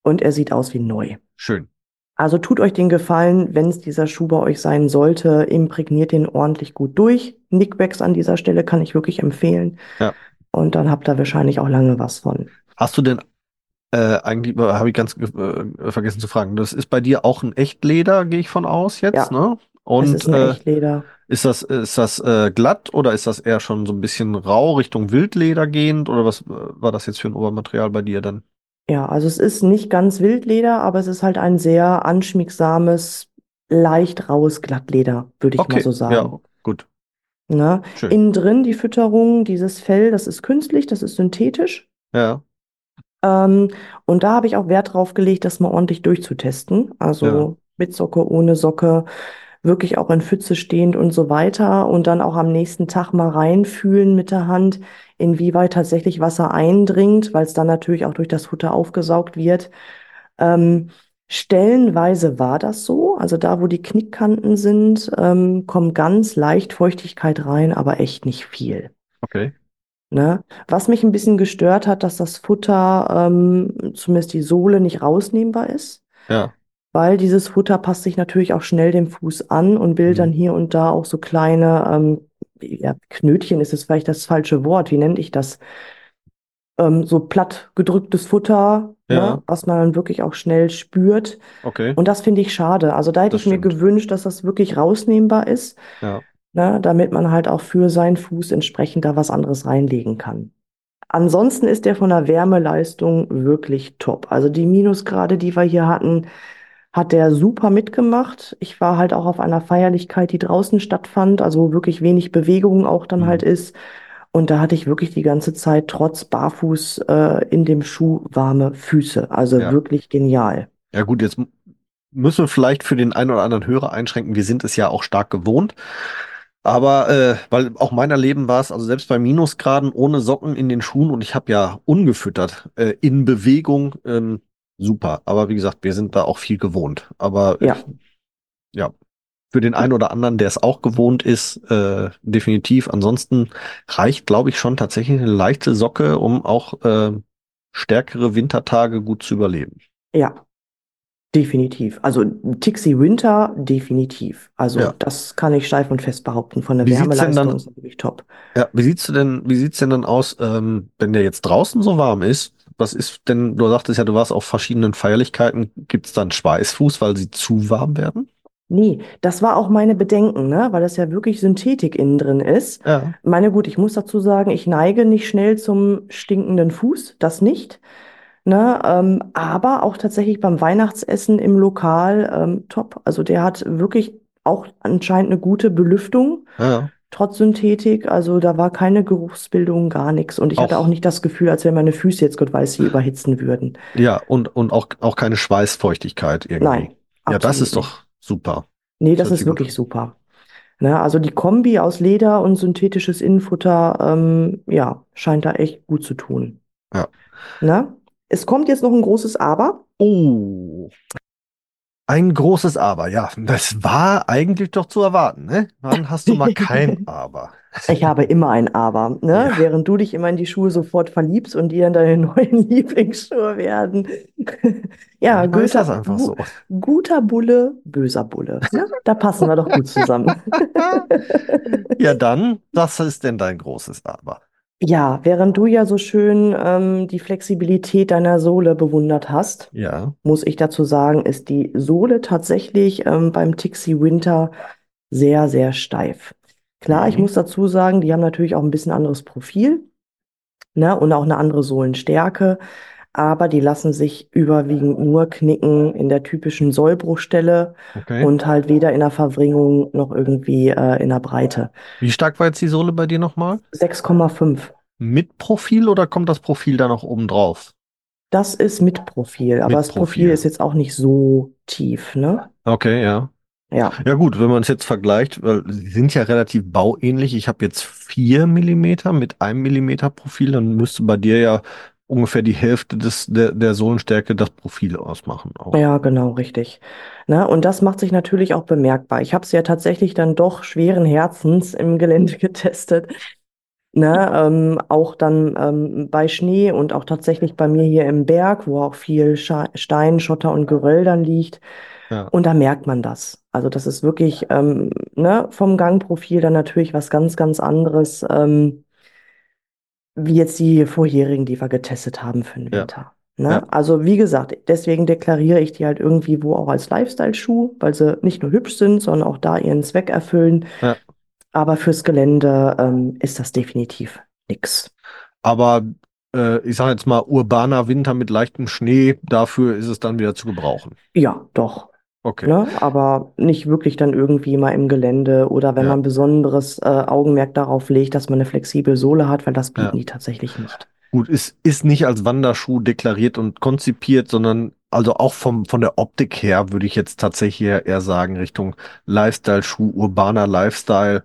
Und er sieht aus wie neu. Schön. Also tut euch den Gefallen, wenn es dieser Schuh bei euch sein sollte, imprägniert den ordentlich gut durch. Nickbacks an dieser Stelle kann ich wirklich empfehlen. Ja. Und dann habt ihr wahrscheinlich auch lange was von. Hast du denn äh, eigentlich, habe ich ganz äh, vergessen zu fragen, das ist bei dir auch ein Echtleder, gehe ich von aus jetzt, Ja. ne? Und ist ein äh, Echtleder. ist das, ist das äh, glatt oder ist das eher schon so ein bisschen rau Richtung Wildleder gehend oder was äh, war das jetzt für ein Obermaterial bei dir dann? Ja, also es ist nicht ganz Wildleder, aber es ist halt ein sehr anschmiegsames, leicht raues Glattleder, würde ich mal so sagen. ja, gut, Ne? schön. Innen drin die Fütterung, dieses Fell, das ist künstlich, das ist synthetisch. ja, Ähm, und da habe ich auch Wert drauf gelegt, das mal ordentlich durchzutesten. Also Ja. mit Socke, ohne Socke, wirklich auch in Pfütze stehend und so weiter. Und dann auch am nächsten Tag mal reinfühlen mit der Hand, inwieweit tatsächlich Wasser eindringt, weil es dann natürlich auch durch das Futter aufgesaugt wird. Ähm, stellenweise war das so. Also da, wo die Knickkanten sind, ähm, kommt ganz leicht Feuchtigkeit rein, aber echt nicht viel. okay. Ne? Was mich ein bisschen gestört hat, dass das Futter, ähm, zumindest die Sohle, nicht rausnehmbar ist, Ja, weil dieses Futter passt sich natürlich auch schnell dem Fuß an und bildet Mhm. dann hier und da auch so kleine, ähm, ja, Knötchen ist es vielleicht das falsche Wort, wie nenne ich das? Ähm, so platt gedrücktes Futter, Ja. ne? Was man dann wirklich auch schnell spürt. okay. Und das finde ich schade. Also da hätte Das ich mir stimmt. gewünscht, dass das wirklich rausnehmbar ist Ja, ne, damit man halt auch für seinen Fuß entsprechend da was anderes reinlegen kann. Ansonsten ist der von der Wärmeleistung wirklich top. Also die Minusgrade, die wir hier hatten, hat der super mitgemacht. Ich war halt auch auf einer Feierlichkeit, die draußen stattfand, also wo wirklich wenig Bewegung auch dann Mhm. halt ist. Und da hatte ich wirklich die ganze Zeit trotz Barfuß äh, in dem Schuh warme Füße. Also Ja. wirklich genial. ja gut, jetzt müssen wir vielleicht für den einen oder anderen Hörer einschränken. Wir sind es ja auch stark gewohnt. Aber äh, weil auch mein Erleben war es, also selbst bei Minusgraden ohne Socken in den Schuhen und ich habe ja ungefüttert äh, in Bewegung, ähm, super. Aber wie gesagt, wir sind da auch viel gewohnt. Aber Ja. ja, für den einen oder anderen, der es auch gewohnt ist, äh, definitiv. Ansonsten reicht, glaube ich, schon tatsächlich eine leichte Socke, um auch äh, stärkere Wintertage gut zu überleben. Ja, definitiv. Also Tixi Winter, definitiv. Also Ja. das kann ich steif und fest behaupten. Von der Wie sieht's denn Wärmeleistung dann- ist wirklich top. Ja, wie sieht's denn, wie sieht's denn dann aus, ähm, wenn der jetzt draußen so warm ist? Was ist denn, du sagtest ja, du warst auf verschiedenen Feierlichkeiten. Gibt's dann Schweißfuß, weil sie zu warm werden? Nee, das war auch meine Bedenken, ne? Weil das ja wirklich Synthetik innen drin ist. Ja. Meine gut, ich muss dazu sagen, ich neige nicht schnell zum stinkenden Fuß, das nicht. Ne? Ähm, aber auch tatsächlich beim Weihnachtsessen im Lokal ähm, top. Also der hat wirklich auch anscheinend eine gute Belüftung, Ja. trotz Synthetik. Also da war keine Geruchsbildung, gar nichts. Und ich hatte Auch- auch nicht das Gefühl, als wenn meine Füße jetzt Gott weiß wie überhitzen würden. Ja, und, und auch, auch keine Schweißfeuchtigkeit irgendwie. Nein. Ja, das ist doch super. Nee, Das das ist gut wirklich an. super. Ne, also die Kombi aus Leder und synthetisches Innenfutter, ähm, ja, scheint da echt gut zu tun. Ja. Ne? Es kommt jetzt noch ein großes Aber. Oh. Ein großes Aber, ja. Das war eigentlich doch zu erwarten, ne? Wann hast du mal kein Aber? Ich habe immer ein Aber, ne? Ja. Während du dich immer in die Schuhe sofort verliebst und die dann deine neuen Lieblingsschuhe werden. Ja, ist guter, das einfach so. guter Bulle, böser Bulle. Ne? Da passen wir doch gut zusammen. Ja, dann, was ist denn dein großes Aber? Ja, während du ja so schön ähm, die Flexibilität deiner Sohle bewundert hast, Ja. muss ich dazu sagen, ist die Sohle tatsächlich ähm, beim Tixi Winter sehr, sehr steif. Klar, ich Mhm. muss dazu sagen, die haben natürlich auch ein bisschen anderes Profil, ne, und auch eine andere Sohlenstärke, aber die lassen sich überwiegend nur knicken in der typischen Sollbruchstelle Okay. und halt weder in der Verwringung noch irgendwie äh, in der Breite. Wie stark war jetzt die Sohle bei dir nochmal? 6,5. Mit Profil oder kommt das Profil da noch oben drauf? Das ist mit Profil, aber Mit das Profil Profil. ist jetzt auch nicht so tief, ne? Okay, ja. Ja. Ja gut, wenn man es jetzt vergleicht, weil sie sind ja relativ bauähnlich. Ich habe jetzt vier Millimeter mit einem Millimeter Profil, dann müsste bei dir ja ungefähr die Hälfte des, der, der Sohlenstärke das Profil ausmachen. Auch. Ja, genau, richtig. Ne? Und das macht sich natürlich auch bemerkbar. Ich habe es ja tatsächlich dann doch schweren Herzens im Gelände getestet. Ne? Ähm, auch dann ähm, bei Schnee und auch tatsächlich bei mir hier im Berg, wo auch viel Sche Stein, Schotter und Geröll dann liegt. Ja. Und da merkt man das. Also das ist wirklich ähm, ne, vom Gangprofil dann natürlich was ganz, ganz anderes, ähm, wie jetzt die vorherigen, die wir getestet haben für den Ja. Winter. Ne? Ja. Also wie gesagt, deswegen deklariere ich die halt irgendwie wo auch als Lifestyle-Schuh, weil sie nicht nur hübsch sind, sondern auch da ihren Zweck erfüllen. Ja. Aber fürs Gelände ähm, ist das definitiv nix. Aber äh, ich sage jetzt mal, urbaner Winter mit leichtem Schnee, dafür ist es dann wieder zu gebrauchen. Ja, doch. Okay. Ne? Aber nicht wirklich dann irgendwie mal im Gelände oder wenn Ja. man besonderes äh, Augenmerk darauf legt, dass man eine flexible Sohle hat, weil das bieten Ja. die tatsächlich nicht. Gut, ist, ist nicht als Wanderschuh deklariert und konzipiert, sondern also auch vom, von der Optik her würde ich jetzt tatsächlich eher eher sagen Richtung Lifestyle-Schuh, urbaner Lifestyle,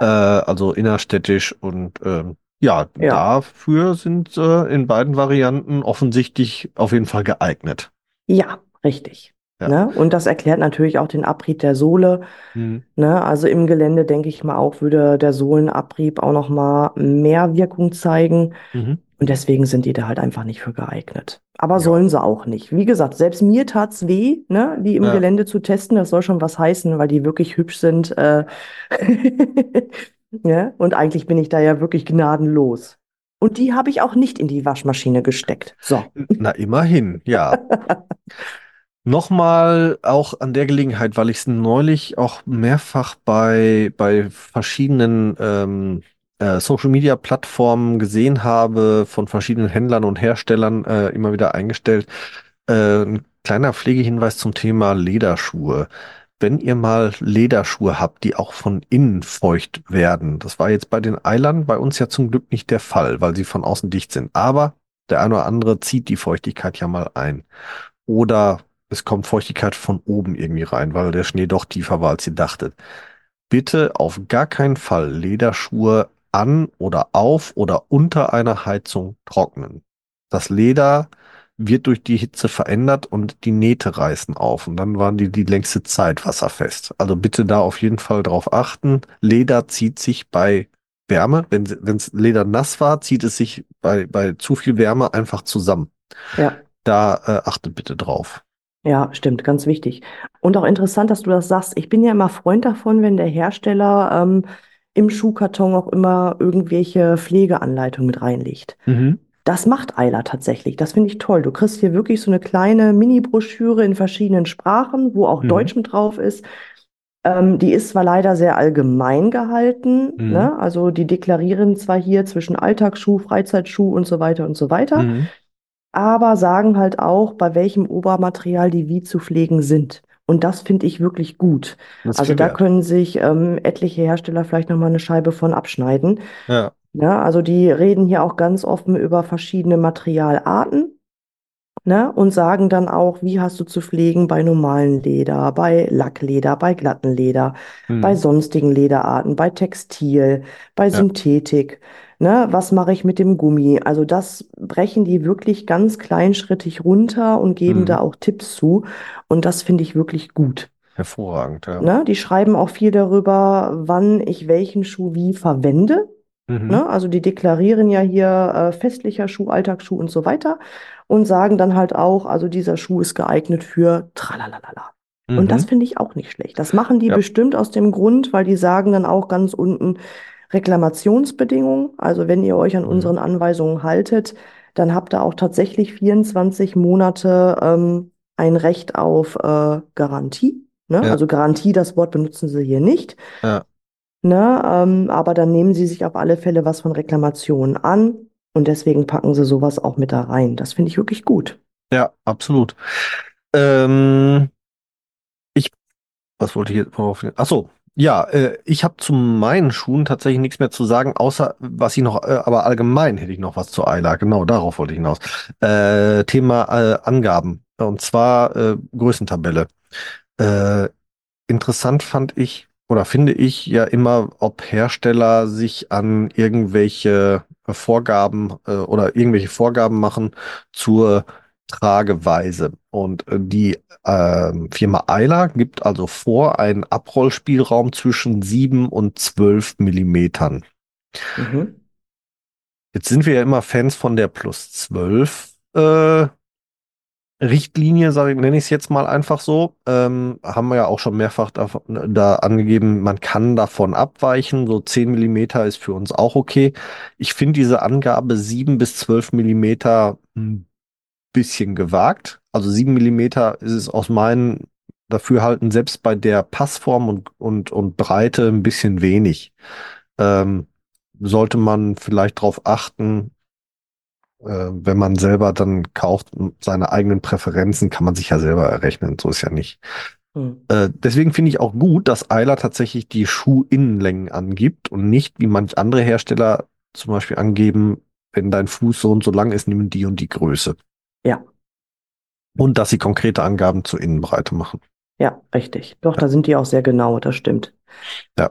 äh, also innerstädtisch und ähm, ja, Ja. dafür sind äh, in beiden Varianten offensichtlich auf jeden Fall geeignet. Ja, richtig. Ja. Ne? Und das erklärt natürlich auch den Abrieb der Sohle. Hm. Ne? Also im Gelände, denke ich mal, auch würde der Sohlenabrieb auch noch mal mehr Wirkung zeigen. Mhm. Und deswegen sind die da halt einfach nicht für geeignet. Aber Ja. sollen sie auch nicht. Wie gesagt, selbst mir tat's weh, ne, die im Ja. Gelände zu testen. Das soll schon was heißen, weil die wirklich hübsch sind. Äh ja? Und eigentlich bin ich da ja wirklich gnadenlos. Und die habe ich auch nicht in die Waschmaschine gesteckt. So. Na, immerhin, ja. Nochmal auch an der Gelegenheit, weil ich es neulich auch mehrfach bei, bei verschiedenen ähm, äh, Social-Media-Plattformen gesehen habe, von verschiedenen Händlern und Herstellern äh, immer wieder eingestellt. Äh, ein kleiner Pflegehinweis zum Thema Lederschuhe. Wenn ihr mal Lederschuhe habt, die auch von innen feucht werden, das war jetzt bei den Eilern bei uns ja zum Glück nicht der Fall, weil sie von außen dicht sind. Aber der eine oder andere zieht die Feuchtigkeit ja mal ein. Oder es kommt Feuchtigkeit von oben irgendwie rein, weil der Schnee doch tiefer war, als ihr dachtet. Bitte auf gar keinen Fall Lederschuhe an oder auf oder unter einer Heizung trocknen. Das Leder wird durch die Hitze verändert und die Nähte reißen auf und dann waren die die längste Zeit wasserfest. Also bitte da auf jeden Fall drauf achten. Leder zieht sich bei Wärme, wenn wenns Leder nass war, zieht es sich bei, bei zu viel Wärme einfach zusammen. Ja. Da äh, achtet bitte drauf. Ja, stimmt, ganz wichtig. Und auch interessant, dass du das sagst. Ich bin ja immer Freund davon, wenn der Hersteller ähm, im Schuhkarton auch immer irgendwelche Pflegeanleitungen mit reinlegt. Das macht Eila tatsächlich. Das finde ich toll. Du kriegst hier wirklich so eine kleine Mini-Broschüre in verschiedenen Sprachen, wo auch Mhm. Deutsch mit drauf ist. Ähm, die ist zwar leider sehr allgemein gehalten, Mhm. ne? Also die deklarieren zwar hier zwischen Alltagsschuh, Freizeitschuh und so weiter und so weiter, Mhm. Aber sagen halt auch, bei welchem Obermaterial die wie zu pflegen sind. Und das finde ich wirklich gut. Das Also da wert. können sich ähm, etliche Hersteller vielleicht nochmal eine Scheibe von abschneiden. Ja. Ne? Also die reden hier auch ganz offen über verschiedene Materialarten. Ne? Und sagen dann auch, wie hast du zu pflegen bei normalen Leder, bei Lackleder, bei glatten Leder, bei Mhm. sonstigen Lederarten, bei Textil, bei Ja. Synthetik. Ne? Was mache ich mit dem Gummi? Also das brechen die wirklich ganz kleinschrittig runter und geben Mhm. da auch Tipps zu. Und das finde ich wirklich gut. Hervorragend, ja. Ne? Die schreiben auch viel darüber, wann ich welchen Schuh wie verwende. Mhm. Ne? Also die deklarieren ja hier äh, festlicher Schuh, Alltagsschuh und so weiter und sagen dann halt auch, also dieser Schuh ist geeignet für Tralalala. Und das Mhm. finde ich auch nicht schlecht. Das machen die Ja. bestimmt aus dem Grund, weil die sagen dann auch ganz unten Reklamationsbedingungen. Also wenn ihr euch an Mhm. unseren Anweisungen haltet, dann habt ihr auch tatsächlich 24 Monate ähm, ein Recht auf äh, Garantie. Ne? Ja. Also Garantie, das Wort benutzen sie hier nicht. Ja. Ne? Ähm, aber dann nehmen sie sich auf alle Fälle was von Reklamationen an und deswegen packen sie sowas auch mit da rein. Das finde ich wirklich gut. Ja, absolut. Ähm, ich, was wollte ich jetzt worauf? Ja, äh, ich habe zu meinen Schuhen tatsächlich nichts mehr zu sagen, außer was ich noch, äh, aber allgemein hätte ich noch was zu Ayla. Genau, darauf wollte ich hinaus. Äh, Thema äh, Angaben und zwar äh, Größentabelle. Äh, interessant fand ich oder finde ich ja immer, ob Hersteller sich an irgendwelche Vorgaben äh, oder irgendwelche Vorgaben machen zur Trageweise. Und äh, die ähm, Firma Ayla gibt also vor einen Abrollspielraum zwischen 7 und 12 Millimetern. Mhm. Jetzt sind wir ja immer Fans von der Plus 12 äh, Richtlinie, sage ich, nenne ich es jetzt mal einfach so. Ähm, haben wir ja auch schon mehrfach da, da angegeben, man kann davon abweichen. So 10 Millimeter ist für uns auch okay. Ich finde diese Angabe 7 bis 12 Millimeter ein bisschen gewagt. Also 7 Millimeter ist es aus meinen Dafürhalten selbst bei der Passform und, und, und Breite ein bisschen wenig. Ähm, sollte man vielleicht darauf achten, äh, wenn man selber dann kauft, seine eigenen Präferenzen kann man sich ja selber errechnen. So ist ja nicht. Hm. Äh, deswegen finde ich auch gut, dass Eiler tatsächlich die Schuhinnenlängen angibt und nicht wie manch andere Hersteller zum Beispiel angeben, wenn dein Fuß so und so lang ist, nimm die und die Größe. Ja. Und dass sie konkrete Angaben zur Innenbreite machen. Ja, richtig. Doch, da sind die auch sehr genau, das stimmt. Ja.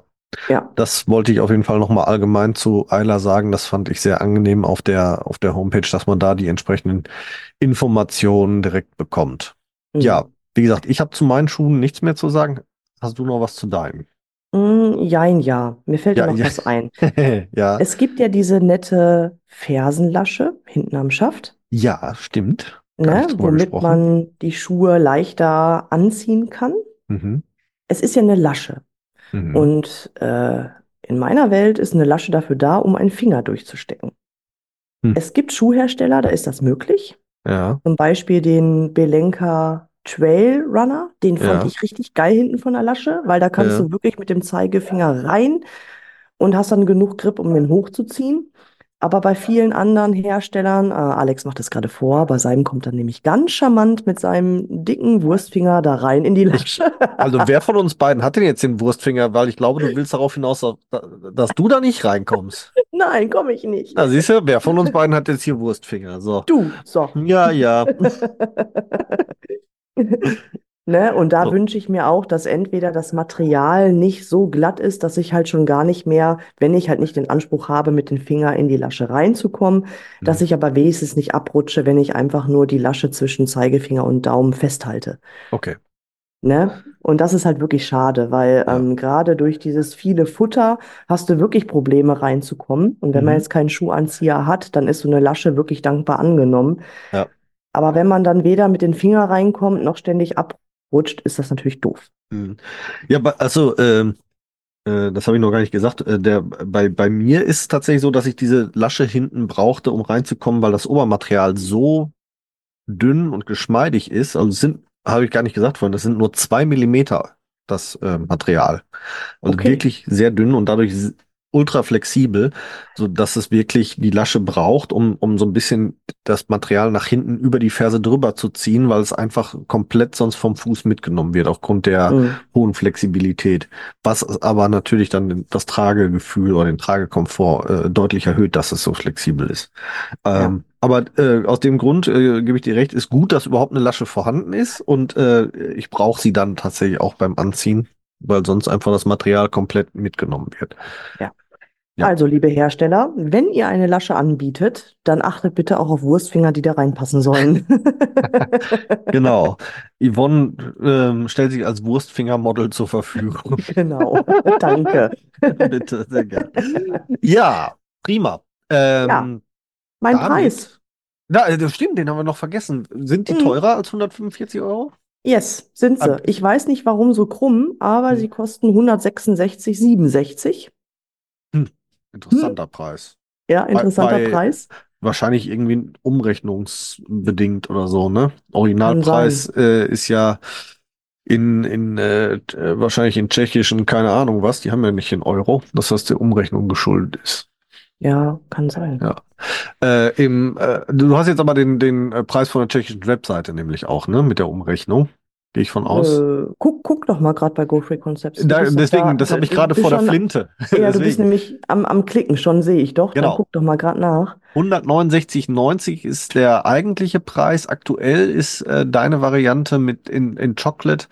Ja. Das wollte ich auf jeden Fall nochmal allgemein zu Eiler sagen. Das fand ich sehr angenehm auf der, auf der Homepage, dass man da die entsprechenden Informationen direkt bekommt. Mhm. Ja, wie gesagt, ich habe zu meinen Schuhen nichts mehr zu sagen. Hast du noch was zu deinem? Mm, jein, ja. Mir fällt ja Ja, noch ja. was ein. ja, Es gibt ja diese nette Fersenlasche hinten am Schaft, ja, stimmt. Ne, womit gesprochen. man die Schuhe leichter anziehen kann. Mhm. Es ist ja eine Lasche. Mhm. Und äh, in meiner Welt ist eine Lasche dafür da, um einen Finger durchzustecken. Hm. Es gibt Schuhhersteller, da ist das möglich. ja, Zum Beispiel den Belenka Trail Runner. Den fand Ja. ich richtig geil hinten von der Lasche, weil da kannst Ja. du wirklich mit dem Zeigefinger rein und hast dann genug Grip, um den hochzuziehen. Aber bei vielen anderen Herstellern, äh, Alex macht das gerade vor, bei seinem kommt dann nämlich ganz charmant mit seinem dicken Wurstfinger da rein in die Lasche. also wer von uns beiden hat denn jetzt den Wurstfinger? Weil ich glaube, du willst darauf hinaus, dass- du da nicht reinkommst. Nein, komme ich nicht. Na, siehst du, wer von uns beiden hat jetzt hier Wurstfinger? So. Du, so. Ja, ja. Ne? Und da So. wünsche ich mir auch, dass entweder das Material nicht so glatt ist, dass ich halt schon gar nicht mehr, wenn ich halt nicht den Anspruch habe, mit dem Finger in die Lasche reinzukommen, dass Mhm. ich aber wenigstens nicht abrutsche, wenn ich einfach nur die Lasche zwischen Zeigefinger und Daumen festhalte. Okay. Ne? Und das ist halt wirklich schade, weil Ja. ähm, gerade durch dieses viele Futter hast du wirklich Probleme reinzukommen. Und wenn man Mhm. jetzt keinen Schuhanzieher hat, dann ist so eine Lasche wirklich dankbar angenommen. Ja. Aber wenn man dann weder mit den Finger reinkommt noch ständig abrutscht, ist das natürlich doof. Mhm. Ja, also, ähm, äh, das habe ich noch gar nicht gesagt. Äh, der, bei, bei mir ist es tatsächlich so, dass ich diese Lasche hinten brauchte, um reinzukommen, weil das Obermaterial so dünn und geschmeidig ist. Also sind, habe ich gar nicht gesagt vorhin, das sind nur zwei Millimeter das äh, Material. Also Okay. wirklich sehr dünn und dadurch ultra flexibel, so dass es wirklich die Lasche braucht, um, um so ein bisschen das Material nach hinten über die Ferse drüber zu ziehen, weil es einfach komplett sonst vom Fuß mitgenommen wird, aufgrund der Mhm. hohen Flexibilität. Was aber natürlich dann das Tragegefühl oder den Tragekomfort äh, deutlich erhöht, dass es so flexibel ist. Ähm, Aber äh, aus dem Grund äh, gebe ich dir recht, ist gut, dass überhaupt eine Lasche vorhanden ist und äh, ich brauche sie dann tatsächlich auch beim Anziehen, weil sonst einfach das Material komplett mitgenommen wird. Ja. Also, liebe Hersteller, wenn ihr eine Lasche anbietet, dann achtet bitte auch auf Wurstfinger, die da reinpassen sollen. Genau. Yvonne ähm, stellt sich als Wurstfingermodel zur Verfügung. Genau. Danke. Bitte, sehr gerne. Ja, prima. Ähm, Ja. Mein damit- Preis. Na, äh, das stimmt, den haben wir noch vergessen. Sind die Mhm. teurer als 145 Euro? Yes, sind sie. Ich weiß nicht, warum so krumm, aber Hm. sie kosten 166,67. Interessanter Preis. Ja, interessanter bei- Preis. Wahrscheinlich irgendwie umrechnungsbedingt oder so, ne? Originalpreis äh, ist ja in, in äh, äh, wahrscheinlich in tschechischen, keine Ahnung was, die haben ja nicht in Euro, dass das der Umrechnung geschuldet ist. Ja, kann sein. Ja. Äh, im, äh, du hast jetzt aber den, den äh, Preis von der tschechischen Webseite nämlich auch, ne? Mit der Umrechnung. Gehe ich von aus. Äh, guck, guck doch mal gerade bei GoFree Concepts. Da, deswegen, da- das habe ich du gerade vor der schon- Flinte. Ja, du bist nämlich am, am Klicken schon, sehe ich doch. Dann Genau. guck doch mal gerade nach. 169,90 ist der eigentliche Preis. Aktuell ist äh, deine Variante mit in, in Chocolate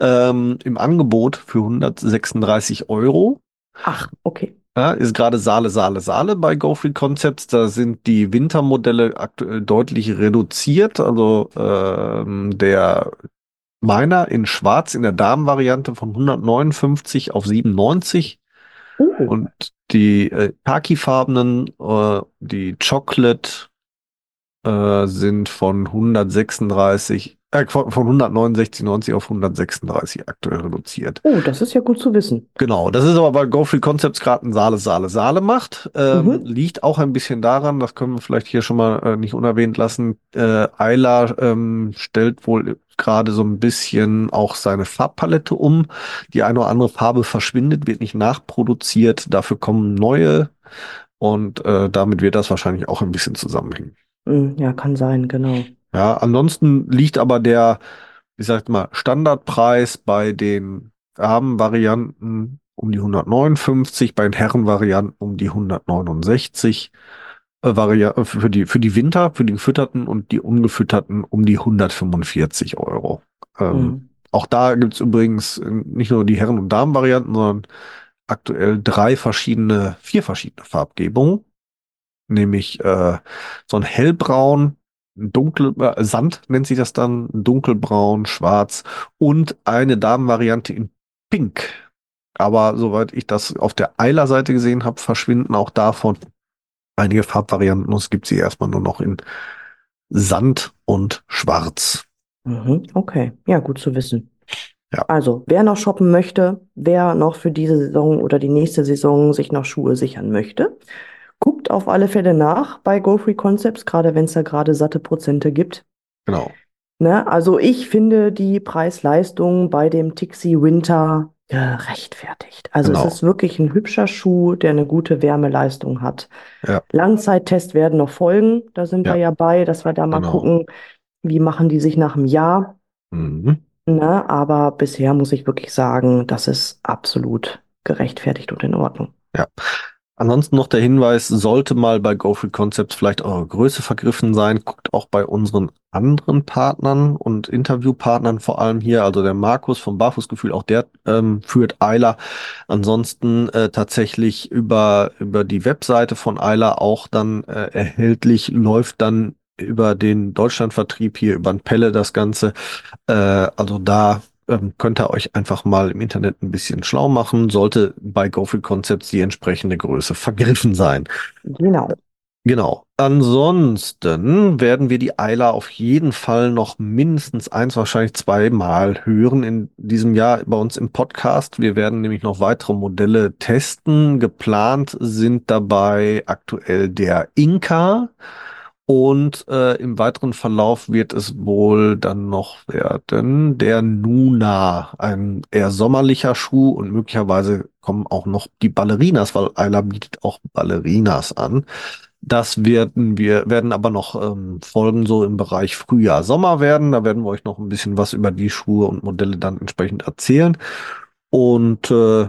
ähm, im Angebot für 136 Euro. Ach, okay. Ja, ist gerade Saale, Saale, Saale bei GoFree Concepts. Da sind die Wintermodelle aktuell deutlich reduziert. Also ähm, der meiner in Schwarz in der Damenvariante von 159 auf 97 Uh, und die äh, khakifarbenen, äh, die Chocolate äh, sind von 136, äh, von von 169,90 auf 136 aktuell reduziert. oh, das ist ja gut zu wissen. Genau, das ist aber, weil GoFree Concepts gerade ein Saale, Saale, Saale macht. Ähm, Mhm. Liegt auch ein bisschen daran, das können wir vielleicht hier schon mal äh, nicht unerwähnt lassen. Äh, Ayla ähm, stellt wohl gerade so ein bisschen auch seine Farbpalette um. Die eine oder andere Farbe verschwindet, wird nicht nachproduziert. Dafür kommen neue und äh, damit wird das wahrscheinlich auch ein bisschen zusammenhängen. Hm, ja, kann sein, genau. Ja, ansonsten liegt aber der, wie sagt mal, Standardpreis bei den Damenvarianten um die 159, bei den Herrenvarianten um die 169. Äh, äh, für die, für die Winter, für die gefütterten und die ungefütterten um die 145 Euro. Ähm, Hm. Auch da gibt's übrigens äh, nicht nur die Herren- und Damenvarianten, sondern aktuell drei verschiedene, vier verschiedene Farbgebungen. Nämlich äh, so ein hellbraun, dunkel, äh, Sand nennt sich das dann, dunkelbraun, schwarz und eine Damenvariante in Pink. Aber soweit ich das auf der Eiler-Seite gesehen habe, verschwinden auch davon einige Farbvarianten. und Es gibt sie erstmal nur noch in Sand und Schwarz. Mhm, okay, ja, gut zu wissen. Ja. Also, wer noch shoppen möchte, wer noch für diese Saison oder die nächste Saison sich noch Schuhe sichern möchte, guckt auf alle Fälle nach bei GoFree Concepts, gerade wenn es da gerade satte Prozente gibt. Genau. Ne? Also ich finde die Preis-Leistung bei dem Tixi Winter gerechtfertigt. Also Genau. es ist wirklich ein hübscher Schuh, der eine gute Wärmeleistung hat. Ja. Langzeittests werden noch folgen. Da sind wir Ja. ja bei, dass wir da mal Genau. gucken, wie machen die sich nach einem Jahr. Mhm. Ne? Aber bisher muss ich wirklich sagen, das ist absolut gerechtfertigt und in Ordnung. Ansonsten noch der Hinweis, sollte mal bei GoFree Concepts vielleicht eure Größe vergriffen sein, guckt auch bei unseren anderen Partnern und Interviewpartnern vor allem hier, also der Markus vom Barfußgefühl, auch der ähm, führt Eiler. Ansonsten äh, tatsächlich über, über die Webseite von Eiler auch dann äh, erhältlich, läuft dann über den Deutschlandvertrieb hier, über ein Pelle das Ganze. Äh, also da ähm, könnt ihr euch einfach mal im Internet ein bisschen schlau machen, sollte bei GoFree Concepts die entsprechende Größe vergriffen sein. Genau. Genau. Ansonsten werden wir die Eila auf jeden Fall noch mindestens eins, wahrscheinlich zweimal hören in diesem Jahr bei uns im Podcast. Wir werden nämlich noch weitere Modelle testen. Geplant sind dabei aktuell der Inka Und äh, im weiteren Verlauf wird es wohl dann noch werden der Nuna, ein eher sommerlicher Schuh und möglicherweise kommen auch noch die Ballerinas, weil Ayla bietet auch Ballerinas an. Das werden wir, werden aber noch ähm, Folgen so im Bereich Frühjahr, Sommer werden. Da werden wir euch noch ein bisschen was über die Schuhe und Modelle dann entsprechend erzählen. Und äh,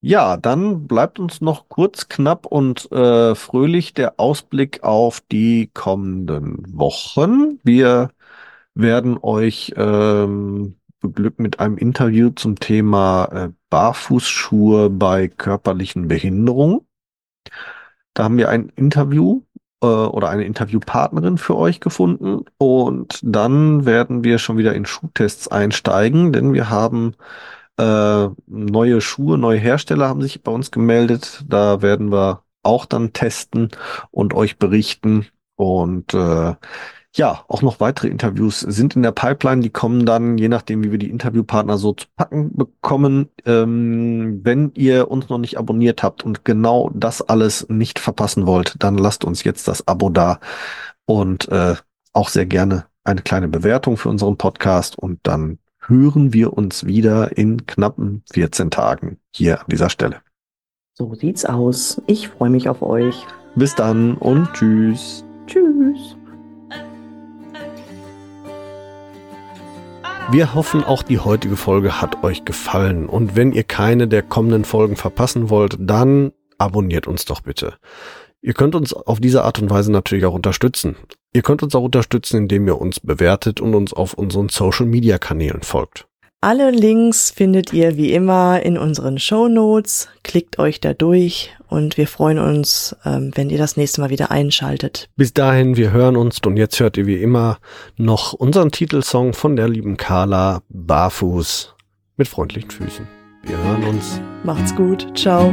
ja, dann bleibt uns noch kurz, knapp und äh, fröhlich der Ausblick auf die kommenden Wochen. Wir werden euch ähm, beglücken mit einem Interview zum Thema äh, Barfußschuhe bei körperlichen Behinderungen. Da haben wir ein Interview äh, oder eine Interviewpartnerin für euch gefunden und dann werden wir schon wieder in Schuhtests einsteigen, denn wir haben äh, neue Schuhe, neue Hersteller haben sich bei uns gemeldet. Da werden wir auch dann testen und euch berichten. Und äh, ja, auch noch weitere Interviews sind in der Pipeline. Die kommen dann, je nachdem, wie wir die Interviewpartner so zu packen bekommen. Ähm, wenn ihr uns noch nicht abonniert habt und genau das alles nicht verpassen wollt, dann lasst uns jetzt das Abo da und äh, auch sehr gerne eine kleine Bewertung für unseren Podcast und dann hören wir uns wieder in knappen 14 Tagen hier an dieser Stelle. So sieht's aus. Ich freue mich auf euch. Bis dann und tschüss. Tschüss. Wir hoffen, auch die heutige Folge hat euch gefallen. Und wenn ihr keine der kommenden Folgen verpassen wollt, dann abonniert uns doch bitte. Ihr könnt uns auf diese Art und Weise natürlich auch unterstützen. Ihr könnt uns auch unterstützen, indem ihr uns bewertet und uns auf unseren Social-Media-Kanälen folgt. Alle Links findet ihr wie immer in unseren Show Notes. Klickt euch da durch und wir freuen uns, ähm, wenn ihr das nächste Mal wieder einschaltet. Bis dahin, wir hören uns und jetzt hört ihr wie immer noch unseren Titelsong von der lieben Carla Barfuß mit freundlichen Füßen. Wir hören uns. Macht's gut. Ciao.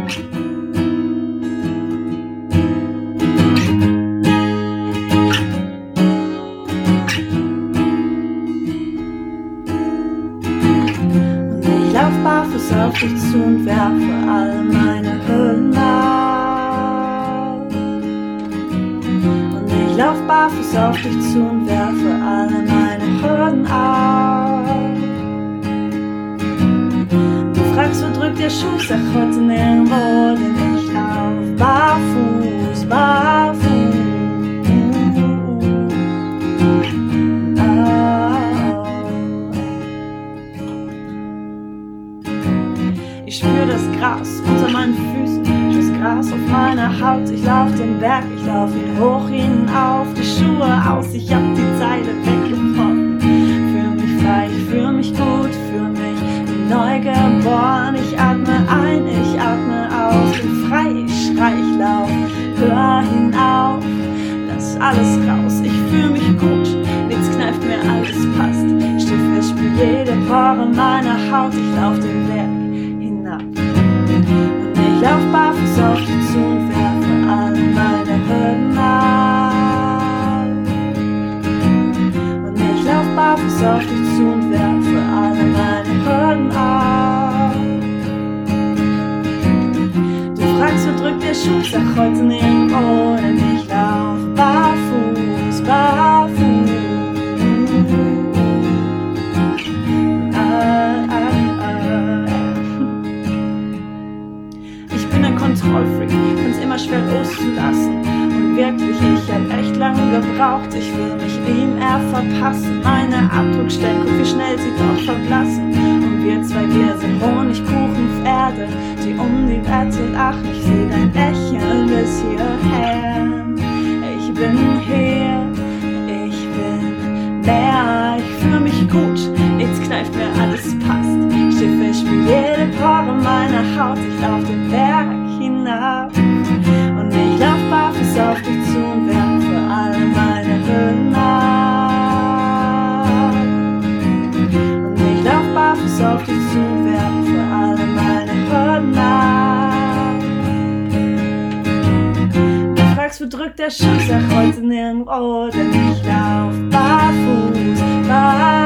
Lange gebraucht, ich will mich ihm eher verpassen. Meine Abdruckstellen, guck wie schnell sie doch verblassen. Und wir zwei, wir sind Honigkuchenpferde, die um die Wette lachen. Ich seh dein Lächeln bis hierher. Ich bin hier, ich bin mehr, ich fühl mich gut, nichts kneift mir, alles passt. Schiffe, spür jede Pore meiner Haut, ich lauf den Berg hinab. Und ich lauf barfuß auf dich Du fragst, wo drückt der Schuh? Sag heute nirgendwo, denn ich lauf barfuß, barfuß.